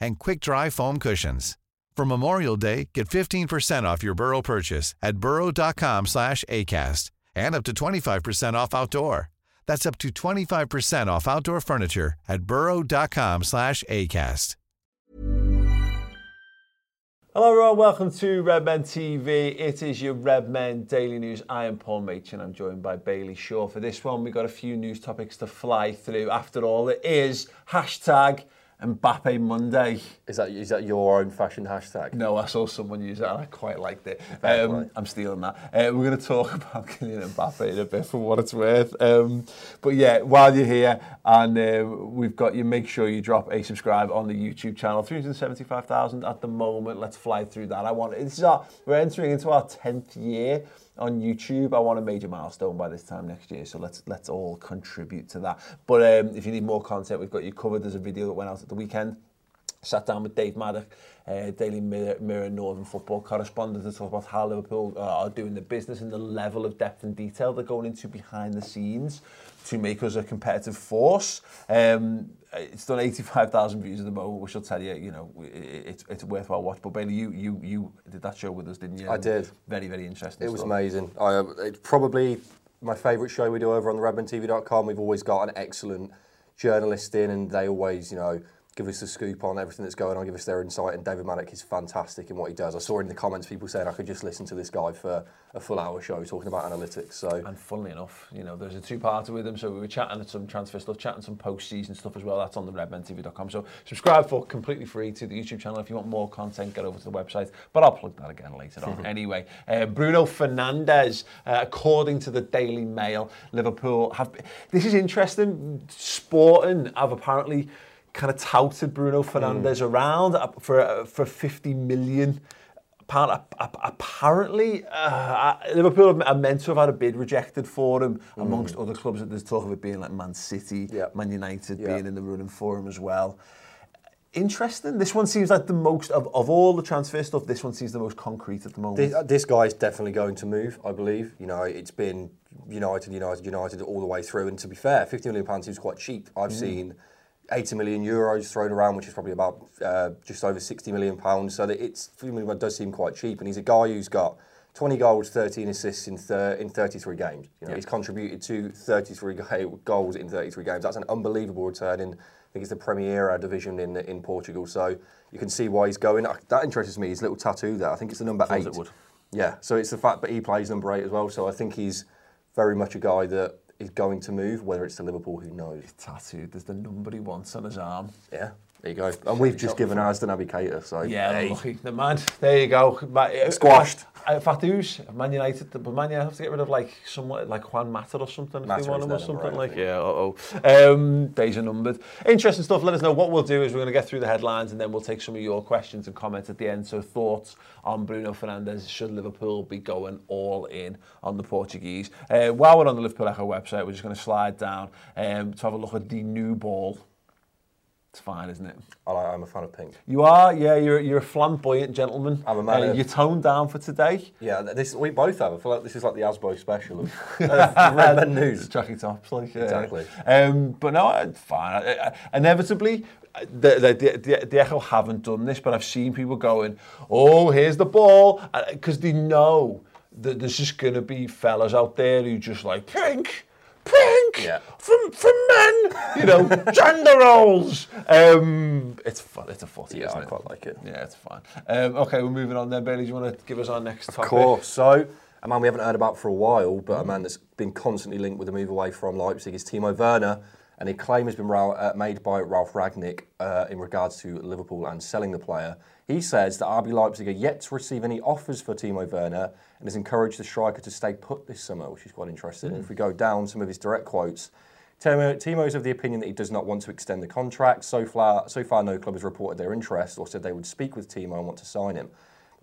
and quick-dry foam cushions. For Memorial Day, get 15% off your Burrow purchase at burrow.com slash ACAST and up to 25% off outdoor. That's up to 25% off outdoor furniture at burrow.com slash ACAST. Hello everyone, welcome to Redmen TV. It is your Redmen Daily News. I am Paul Machin. I'm joined by Bailey Shaw. For this one, we've got a few news topics to fly through. After all, it is hashtag Mbappe Monday. Is that is that your own fashion hashtag? No, I saw someone use it and I quite liked it. Um, I'm stealing that. Uh, we're going to talk about Kylian Mbappe in a bit for what it's worth. Um, but yeah, while you're here and uh, we've got you, make sure you drop a subscribe on the YouTube channel. 375,000 at the moment. Let's fly through that. I want this is our we're entering into our 10th year on YouTube. I want a major milestone by this time next year, so let's let's all contribute to that. But um, if you need more content, we've got you covered. There's a video that went out at the weekend. Sat down with Dave Maddock, uh, Daily Mirror, Mirror Northern football correspondent, to talk about how Liverpool uh, are doing the business and the level of depth and detail they're going into behind the scenes to make us a competitive force. Um, it's done 85,000 views at the moment, which will tell you, you know, it's, it's a worthwhile watch. But Bailey, you, you, you did that show with us, didn't you? I did. Very, very interesting. It was stuff. amazing. I, uh, it's probably my favourite show we do over on the redmentv.com. We've always got an excellent journalist in, and they always, you know, give us the scoop on everything that's going on, give us their insight. And David Maddock is fantastic in what he does. I saw in the comments people saying I could just listen to this guy for a full hour show talking about analytics. So And funnily enough, you know, there's a two-parter with him, so we were chatting at some transfer stuff, chatting some post-season stuff as well. That's on the redmentv.com. So subscribe for completely free to the YouTube channel. If you want more content, get over to the website. But I'll plug that again later on. anyway, uh, Bruno Fernandes, uh, according to the Daily Mail, Liverpool have. This is interesting. Sporting have apparently kind of touted Bruno Fernandes around for uh, for 50 million. Ap- Apparently, uh, Liverpool are meant to have had a bid rejected for him, amongst other clubs. There's talk of it being like Man City, Yeah. Man United Yeah. being in the running for him as well. Interesting. This one seems like the most of, of all the transfer stuff. This one seems the most concrete at the moment. this, uh, this guy's definitely going to move, I believe. You know, it's been United, United, United all the way through. And to be fair, 50 million pounds seems quite cheap. I've seen 80 million euros thrown around, which is probably about uh, just over 60 million pounds. So that it's 50 million does seem quite cheap. And he's a guy who's got 20 goals, 13 assists in, thir- in 33 games. You know, He's contributed to 33 go- goals in 33 games. That's an unbelievable return in, I think it's the Premier division in in Portugal. So you can see why he's going. That interests me. His little tattoo there. I think it's the number eight. it. Yeah. So it's the fact that he plays number eight as well. So I think he's very much a guy that is going to move. Whether it's to Liverpool, who knows? tattooed. There's the number he wants on his arm. Yeah. There you go. And we've just given ours to Naby Keita. So Yeah, hey. lucky. The man. There you go. Uh, Squashed. Uh, Fatus, Man United, but Man United have to get rid of like someone like Juan Mata or something if Mata they want him or something eight, I like. Yeah, uh oh. Um, days are numbered. Interesting stuff. Let us know what we'll do is we're going to get through the headlines and then we'll take some of your questions and comments at the end. So thoughts on Bruno Fernandes? Should Liverpool be going all in on the Portuguese? Uh, while we're on the Liverpool Echo website, we're just going to slide down um, to have a look at the new ball. It's fine, isn't it? I like, I'm a fan of pink. You are, yeah. You're you're a flamboyant gentleman. I'm a man Uh, of- you're toned down for today. Yeah, this we both have. I feel like this is like the Asbo special of uh, Red Men News. Tracky tops, like yeah. Exactly. Um, but no, fine. I- I- Inevitably, uh, the, the, the, the Echo haven't done this, but I've seen people going, "Oh, here's the ball," because they know that there's just going to be fellas out there who just like pink. Pink Yeah. from from men, you know, gender roles. Um, it's fun. It's a footy, Yeah, I it? quite like it. Yeah, it's fine. Um, okay, we're moving on then. Bailey, do you want to give us our next topic? Of course. So, a man we haven't heard about for a while, but a man that's been constantly linked with a move away from Leipzig is Timo Werner. And a claim has been ra- uh, made by Ralf Rangnick uh, in regards to Liverpool and selling the player. He says that RB Leipzig are yet to receive any offers for Timo Werner and has encouraged the striker to stay put this summer, which is quite interesting. And if we go down some of his direct quotes, Timo, Timo is of the opinion that he does not want to extend the contract. So far, so far, no club has reported their interest or said they would speak with Timo and want to sign him.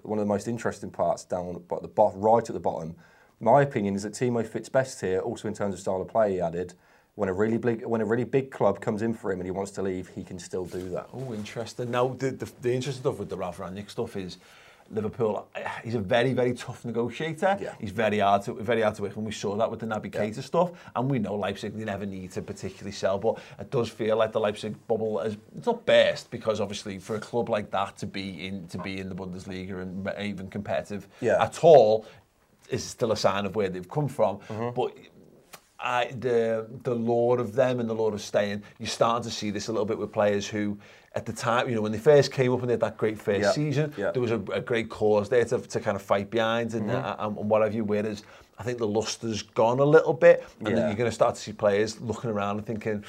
But one of the most interesting parts down at the bottom, right at the bottom, my opinion is that Timo fits best here, also in terms of style of play. He added, when a really big when a really big club comes in for him and he wants to leave, he can still do that. Oh, interesting. Now, the, the, the interesting stuff with the Ralf Rangnick stuff is Liverpool. Eh, he's a very, very tough negotiator. Yeah. He's very hard to very hard to work, and we saw that with the Naby Keita stuff. And we know Leipzig they never need to particularly sell, but it does feel like the Leipzig bubble is it's not best because obviously for a club like that to be in to be in the Bundesliga and even competitive Yeah. at all is still a sign of where they've come from. Mm-hmm. But I, the the lore of them and the lore of staying, you're starting to see this a little bit with players who, at the time, you know, when they first came up and they had that great first yeah. season, yeah. there was a, a great cause there to, to kind of fight behind and, mm-hmm. uh, and, and what have you. Whereas I think the luster's gone a little bit, and yeah. then you're going to start to see players looking around and thinking,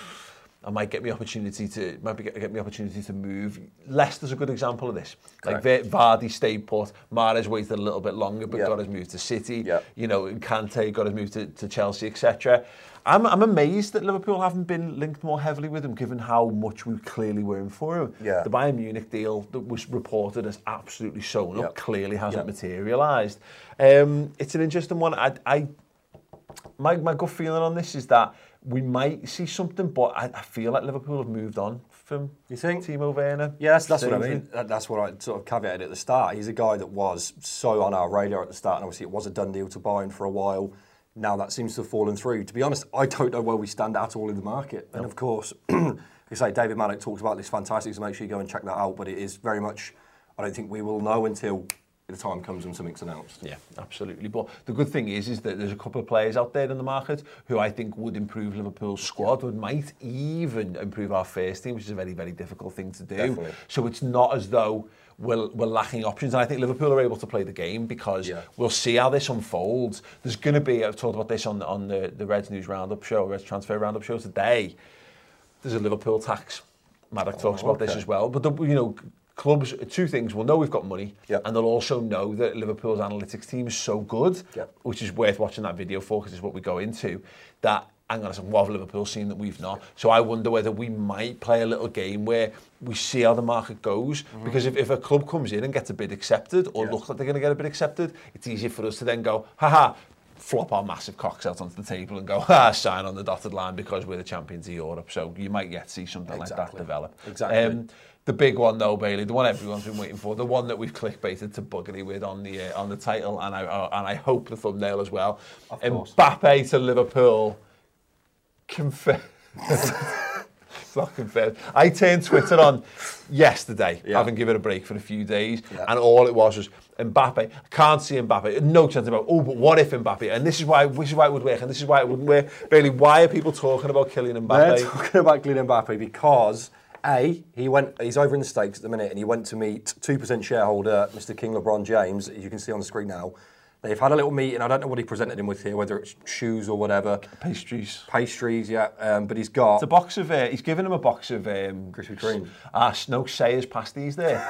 I might get me opportunity to might be get, get me opportunity to move. Leicester's a good example of this. Like Correct. Va- Vardy stayed put, Mahrez waited a little bit longer, but Yeah. got his move to City. Yeah. You know, Kante got his move to, to Chelsea, etc. I'm, I'm amazed that Liverpool haven't been linked more heavily with him, given how much we clearly were in for him. Yeah. The Bayern Munich deal that was reported as absolutely sewn up Yeah. clearly hasn't materialised. Um, it's an interesting one. I, I my, my gut feeling on this is that we might see something, but I, I feel like Liverpool have moved on from You think? Timo Werner. Yeah, that's, that's what I mean. That, that's what I sort of caveated at the start. He's a guy that was so on our radar at the start, and obviously it was a done deal to buy him for a while. Now that seems to have fallen through. To be honest, I don't know where we stand at all in the market. And of course, like I say, David Maddock talks about this fantastic, so make sure you go and check that out. But it is very much, I don't think we will know until the time comes when something's announced. Yeah, absolutely. But the good thing is, is that there's a couple of players out there in the market who I think would improve Liverpool's squad and might even improve our first team, which is a very, very difficult thing to do. Definitely. So it's not as though we're, we're lacking options. And I think Liverpool are able to play the game because yeah. we'll see how this unfolds. There's going to be, I've talked about this on, on the, the Reds News Roundup show, Reds Transfer Roundup show today. There's a Liverpool tax Maddox oh, talks about okay. this as well. But, the, you know, clubs, two things, will know we've got money yep. and they'll also know that Liverpool's analytics team is so good, yep. which is worth watching that video for because it's what we go into, that hang on a second, what have Liverpool seen that we've not? So I wonder whether we might play a little game where we see how the market goes, mm-hmm. because if, if a club comes in and gets a bid accepted, or yeah. looks like they're going to get a bid accepted, it's easier for us to then go, haha, flop our massive cocks out onto the table and go, ah, sign on the dotted line because we're the champions of Europe. So you might yet see something exactly. like that develop. Exactly. Um, the big one though, Bailey, the one everyone's been waiting for, the one that we've clickbaited to buggery with on the uh, on the title, and I uh, and I hope the thumbnail as well. Of course. Mbappe to Liverpool. Confirmed. it's not confirmed. I turned Twitter on yesterday, Yeah. having given it a break for a few days, Yeah. and all it was was Mbappe. I can't see Mbappe. No chance about. Oh, but what if Mbappe? And this is why. This is why it would work, and this is why it wouldn't work. Bailey, why are people talking about Kylian Mbappe? They're talking about Kylian Mbappe because a he went he's over in the States at the minute and he went to meet two percent shareholder Mr. King LeBron James. as You can see on the screen now. They've had a little meeting. I don't know what he presented him with here, whether it's shoes or whatever, Pastries. pastries, yeah. Um, but he's got It's a box of. Uh, he's given him a box of um, Krispy Kreme. Ah, Snoke Sayers pasties there.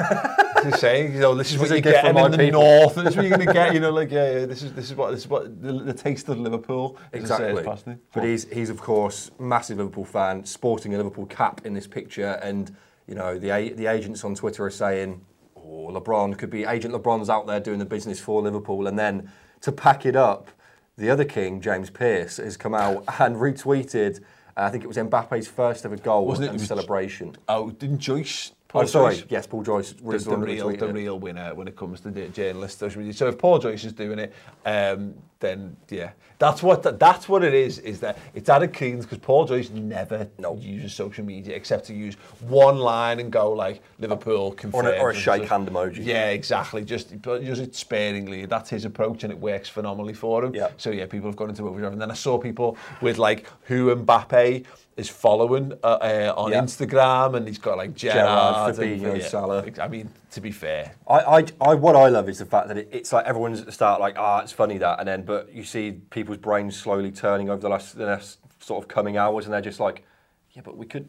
He's saying, you know, this is This what is a you're gift from in the people. north. This is what you're going to get. You know, like yeah, yeah, this is this is what this is what the, the taste of Liverpool. is a Sayers Exactly. pasty. But he's he's of course massive Liverpool fan, sporting a Liverpool cap in this picture, and you know the the agents on Twitter are saying, "Oh, LeBron could be Agent LeBron's out there doing the business for Liverpool," and then to pack it up, the other king, James Pearce, has come out and retweeted. uh, I think it was Mbappe's first ever goal Wasn't it? and It was- celebration. Oh, didn't Joyce? Oh, Paul sorry, Joyce? yes, Paul Joyce. the, the real, the it. real winner when it comes to the journalist social media. So if Paul Joyce is doing it, um, then yeah, that's what that's what it is. Is that it's added credence because Paul Joyce never No. uses social media except to use one line and go like Liverpool confirmed. or a and shake just- hand emoji. Yeah, exactly. Just use it sparingly. That's his approach, and it works phenomenally for him. Yeah. So yeah, people have gone into overdrive, and then I saw people with like who Mbappe is following uh, uh, on Yeah. Instagram, and he's got like Gerrard, Gerrard, Fabinho, Salah. I mean, to be fair, I, I, I, what I love is the fact that it, it's like everyone's at the start like, ah, it's funny that, and then, but you see people's brains slowly turning over the last, the last sort of coming hours, and they're just like, yeah, but we could,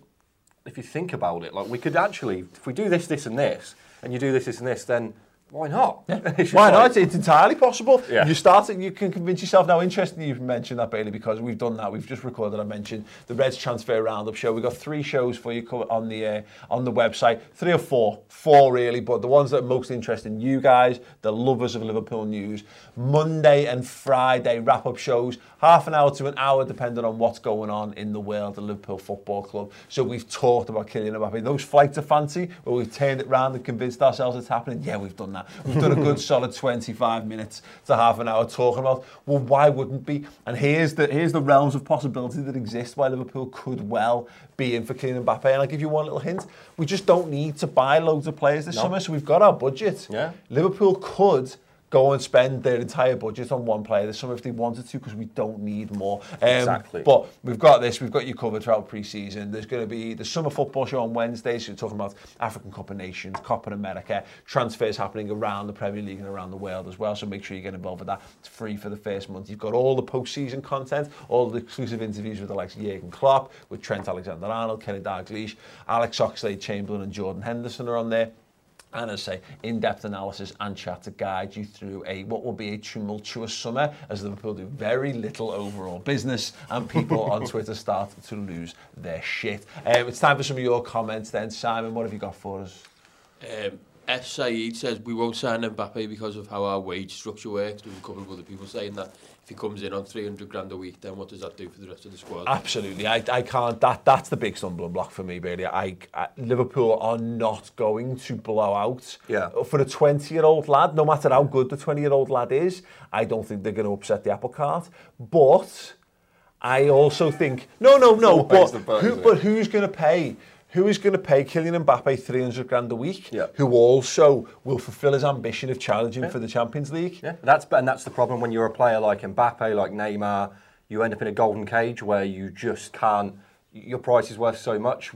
if you think about it, like we could actually, if we do this, this, and this, and you do this, this, and this, then Why not? It's Why not? It's entirely possible. Yeah. You start it, you can convince yourself. Now, interesting you've mentioned that, Bailey, because we've done that. We've just recorded, I mentioned, the Reds Transfer Roundup show. We've got three shows for you on the uh, on the website. Three or four. Four, really, but the ones that are most interesting, you guys, the lovers of Liverpool news. Monday and Friday wrap-up shows, half an hour to an hour, depending on what's going on in the world of Liverpool Football Club. So we've talked about Kylian Mbappe. Those flights of fancy, where we've turned it round and convinced ourselves it's happening. Yeah, we've done that. We've done a good solid 25 minutes to half an hour talking about, well, why wouldn't be? And here's the here's the realms of possibility that exist why Liverpool could well be in for Kylian Mbappe. And I'll give you one little hint. We just don't need to buy loads of players this summer, so we've got our budget. Yeah. Liverpool could go and spend their entire budget on one player this summer if they wanted to because we don't need more. Um, exactly. But we've got this, we've got you covered throughout pre-season. There's going to be the summer football show on Wednesday, so you're talking about African Cup of Nations, Copa America, transfers happening around the Premier League and around the world as well, so make sure you get involved with that. It's free for the first month. You've got all the post-season content, all the exclusive interviews with the likes of Jurgen Klopp, with Trent Alexander-Arnold, Kenny Dalglish, Alex Oxlade-Chamberlain and Jordan Henderson are on there. And as I say, in-depth analysis and chat to guide you through a what will be a tumultuous summer as Liverpool do very little overall business and people on Twitter start to lose their shit. Um, it's time for some of your comments then. Simon, what have you got for us? Um, S. Saeed says we won't sign Mbappe because of how our wage structure works. There's a couple of other people saying that if he comes in on 300 grand a week, then what does that do for the rest of the squad? Absolutely. I, I can't. That That's the big stumbling block for me, really. I, I, Liverpool are not going to blow out. Yeah. For a 20-year-old lad, no matter how good the 20-year-old lad is, I don't think they're going to upset the apple cart. But I also think, no, no, no, but, who, but who's going to pay? Who is going to pay Kylian Mbappe 300 grand a week? Yeah. Who also will fulfil his ambition of challenging for the Champions League? Yeah, that's and that's the problem when you're a player like Mbappe, like Neymar, you end up in a golden cage where you just can't. Your price is worth so much.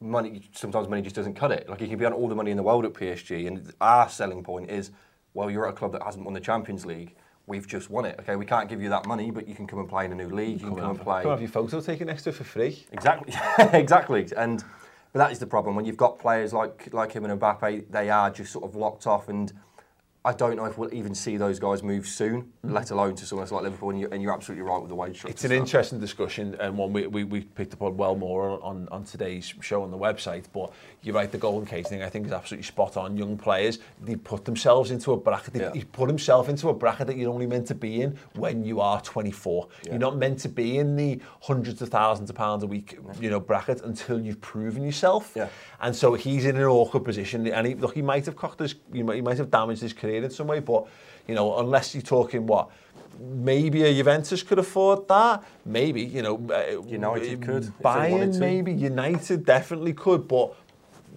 Money sometimes money just doesn't cut it. Like you can be on all the money in the world at PSG, and our selling point is, well, you're at a club that hasn't won the Champions League. We've just won it. Okay, we can't give you that money, but you can come and play in a new league. You can come and play. Come have your photo taken next to for free. Exactly, exactly, and but that is the problem when you've got players like like him and Mbappe. They are just sort of locked off, and I don't know if we'll even see those guys move soon, mm. let alone to somewhere like Liverpool. And you're, and you're absolutely right with the wage structure. It's an interesting discussion and one we, we, we picked up on well more on, on, today's show on the website. But you're right, the golden cage thing I think is absolutely spot on. Young players, they put themselves into a bracket. They, Yeah. He put himself into a bracket that you're only meant to be in when you are 24. You're not meant to be in the hundreds of thousands of pounds a week, you know, bracket until you've proven yourself. Yeah. And so he's in an awkward position. And he, look, he might have cocked his, he might, he might have damaged his career in some way. But you know, unless you're talking what maybe a Juventus could afford that. Maybe you know, uh, United could, if they Bayern maybe United definitely could, but.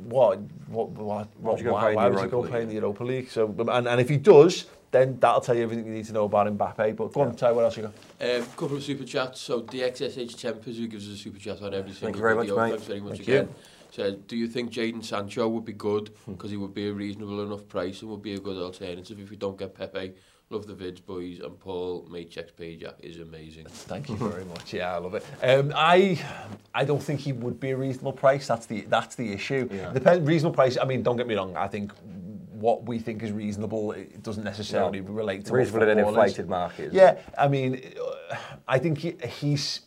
What what what, what would why, why would you Europa go play in the Europa League? So and, and if he does, then that'll tell you everything you need to know about Mbappe. But go on, tell what else you got. A um, couple of super chats. So DXSH Tempers, who gives us a super chat on every single Thank you very much, mate. Thanks very much Thank again. you. Says, do you think Jaden Sancho would be good because he would be a reasonable enough price and would be a good alternative if we don't get Pepe? Love the vids, boys. And Paul Maycheck's page is amazing. Thank you very much. Yeah, I love it. Um, I I don't think he would be a reasonable price. That's the that's the issue. Yeah. Depend reasonable price. I mean, don't get me wrong. I think what we think is reasonable it doesn't necessarily No. relate to Reasonable in an football is. inflated market. Yeah, it? I mean, uh, I think he, he's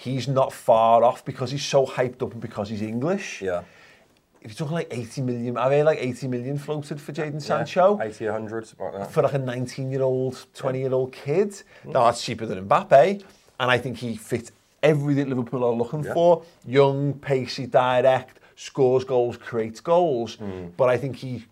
he's not far off because he's so hyped up and because he's English. Yeah. If you're talking like 80 million, I've heard like 80 million floated for Jaden Sancho Yeah, 80, 100, something like that. for like a 19 year old, 20 year old kid. No, that's cheaper than Mbappe. And I think he fits everything Liverpool are looking Yeah. for. Young, pacey, direct, scores goals, creates goals. Mm. But I think he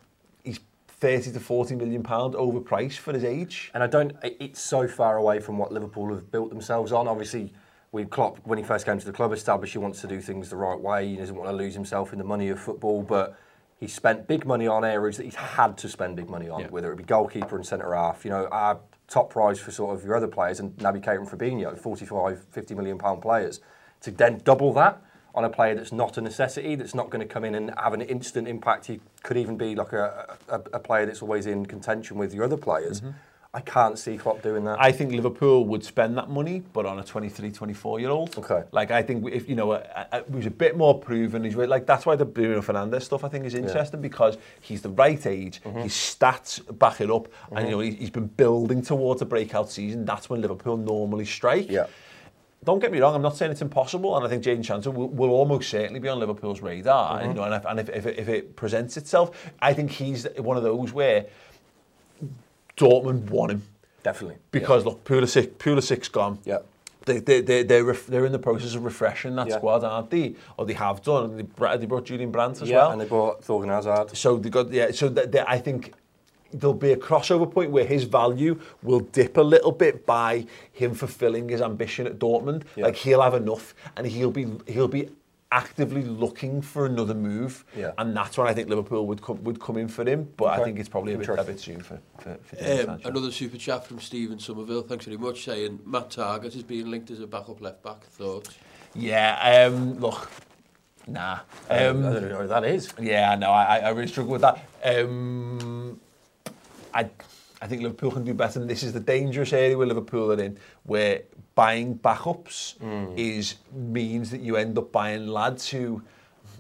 he's 30 to 40 million pound overpriced for his age. And I don't. It's so far away from what Liverpool have built themselves on. Obviously, we Klopp when he first came to the club established he wants to do things the right way. He doesn't want to lose himself in the money of football, but. He spent big money on areas that he's had to spend big money on, Yeah. whether it be goalkeeper and centre half. You know, our top prize for sort of your other players, and Naby Keita and Fabinho, 45, 50 million pound players, to then double that on a player that's not a necessity, that's not going to come in and have an instant impact. He could even be like a, a, a player that's always in contention with your other players. Mm-hmm. I can't see Klopp doing that. I think Liverpool would spend that money, but on a 23, 24 year old. Okay. Like I think if you know, uh, uh, he was a bit more proven. He's like that's why the Bruno Fernandes stuff I think is interesting because he's the right age. Mm-hmm. His stats back it up, and you know he, he's been building towards a breakout season. That's when Liverpool normally strike. Yeah. Don't get me wrong. I'm not saying it's impossible, and I think Jaden Sancho will, will almost certainly be on Liverpool's radar. Mm-hmm. You know, and if, and if, if, it, if it presents itself, I think he's one of those where Dortmund want him Definitely. because look, Pulisic, Pulisic's gone. Yeah. They, they, they, they're, ref, they're in the process of refreshing that Yeah. squad, aren't they? Or they have done. They, br- they brought Julian Brandt as yeah, well. and they brought Thorgan Hazard. So they got yeah. So that that I think there'll be a crossover point where his value will dip a little bit by him fulfilling his ambition at Dortmund. Yeah. Like he'll have enough, and he'll be he'll be actively looking for another move. Yeah. And that's when I think Liverpool would come would come in for him. But I think it's probably a bit, a Interesting. bit soon for for, for Um, another super chat from Stephen Somerville. Thanks very much. Saying Matt Targett is being linked as a backup left back. Thoughts? Yeah. Um, look. Nah. Um, I don't know who that is. Yeah, no, I, I really struggle with that. Um, I, I think Liverpool can do better. And this is the dangerous area where Liverpool are in, where buying backups hmm. is means that you end up buying lads who.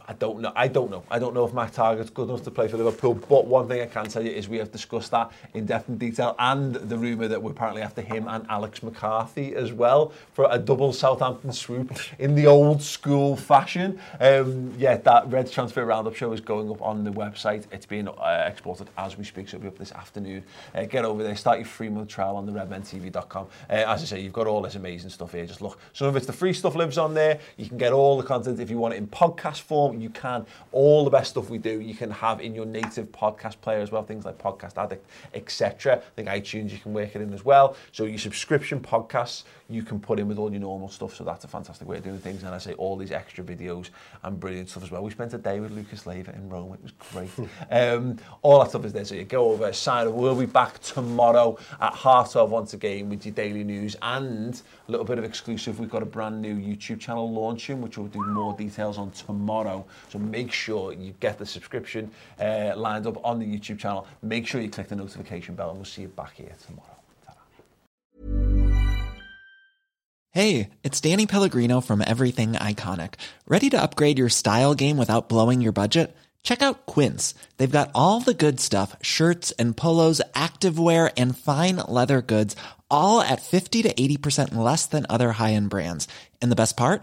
I don't know. I don't know. I don't know if Matt Targett's good enough to play for Liverpool. But one thing I can tell you is we have discussed that in depth and detail, and the rumour that we're apparently after him and Alex McCarthy as well for a double Southampton swoop in the old school fashion. Um, yeah, that Red Transfer Roundup show is going up on the website. It's being uh, exported as we speak, so it'll be up this afternoon. Uh, get over there, start your free month trial on the redmentv.com. Uh, as I say, you've got all this amazing stuff here. Just look. Some of it's the free stuff lives on there. You can get all the content if you want it in podcast form. You can. All the best stuff we do, you can have in your native podcast player as well. Things like Podcast Addict, etc. I think iTunes you can work it in as well. So your subscription podcasts you can put in with all your normal stuff. So that's a fantastic way of doing things. And I say all these extra videos and brilliant stuff as well. We spent a day with Lucas Leiva in Rome. It was great. um, all that stuff is there. So you go over, sign up. We'll be back tomorrow at half 12 once again with your daily news and a little bit of exclusive. We've got a brand new YouTube channel launching, which we'll do more details on tomorrow. So make sure you get the subscription uh, lined up on the YouTube channel. Make sure you click the notification bell and we'll see you back here tomorrow. Hey, it's Danny Pellegrino from Everything Iconic. Ready to upgrade your style game without blowing your budget? Check out Quince. They've got all the good stuff shirts and polos, activewear, and fine leather goods, all at 50 to 80% less than other high end brands. And the best part?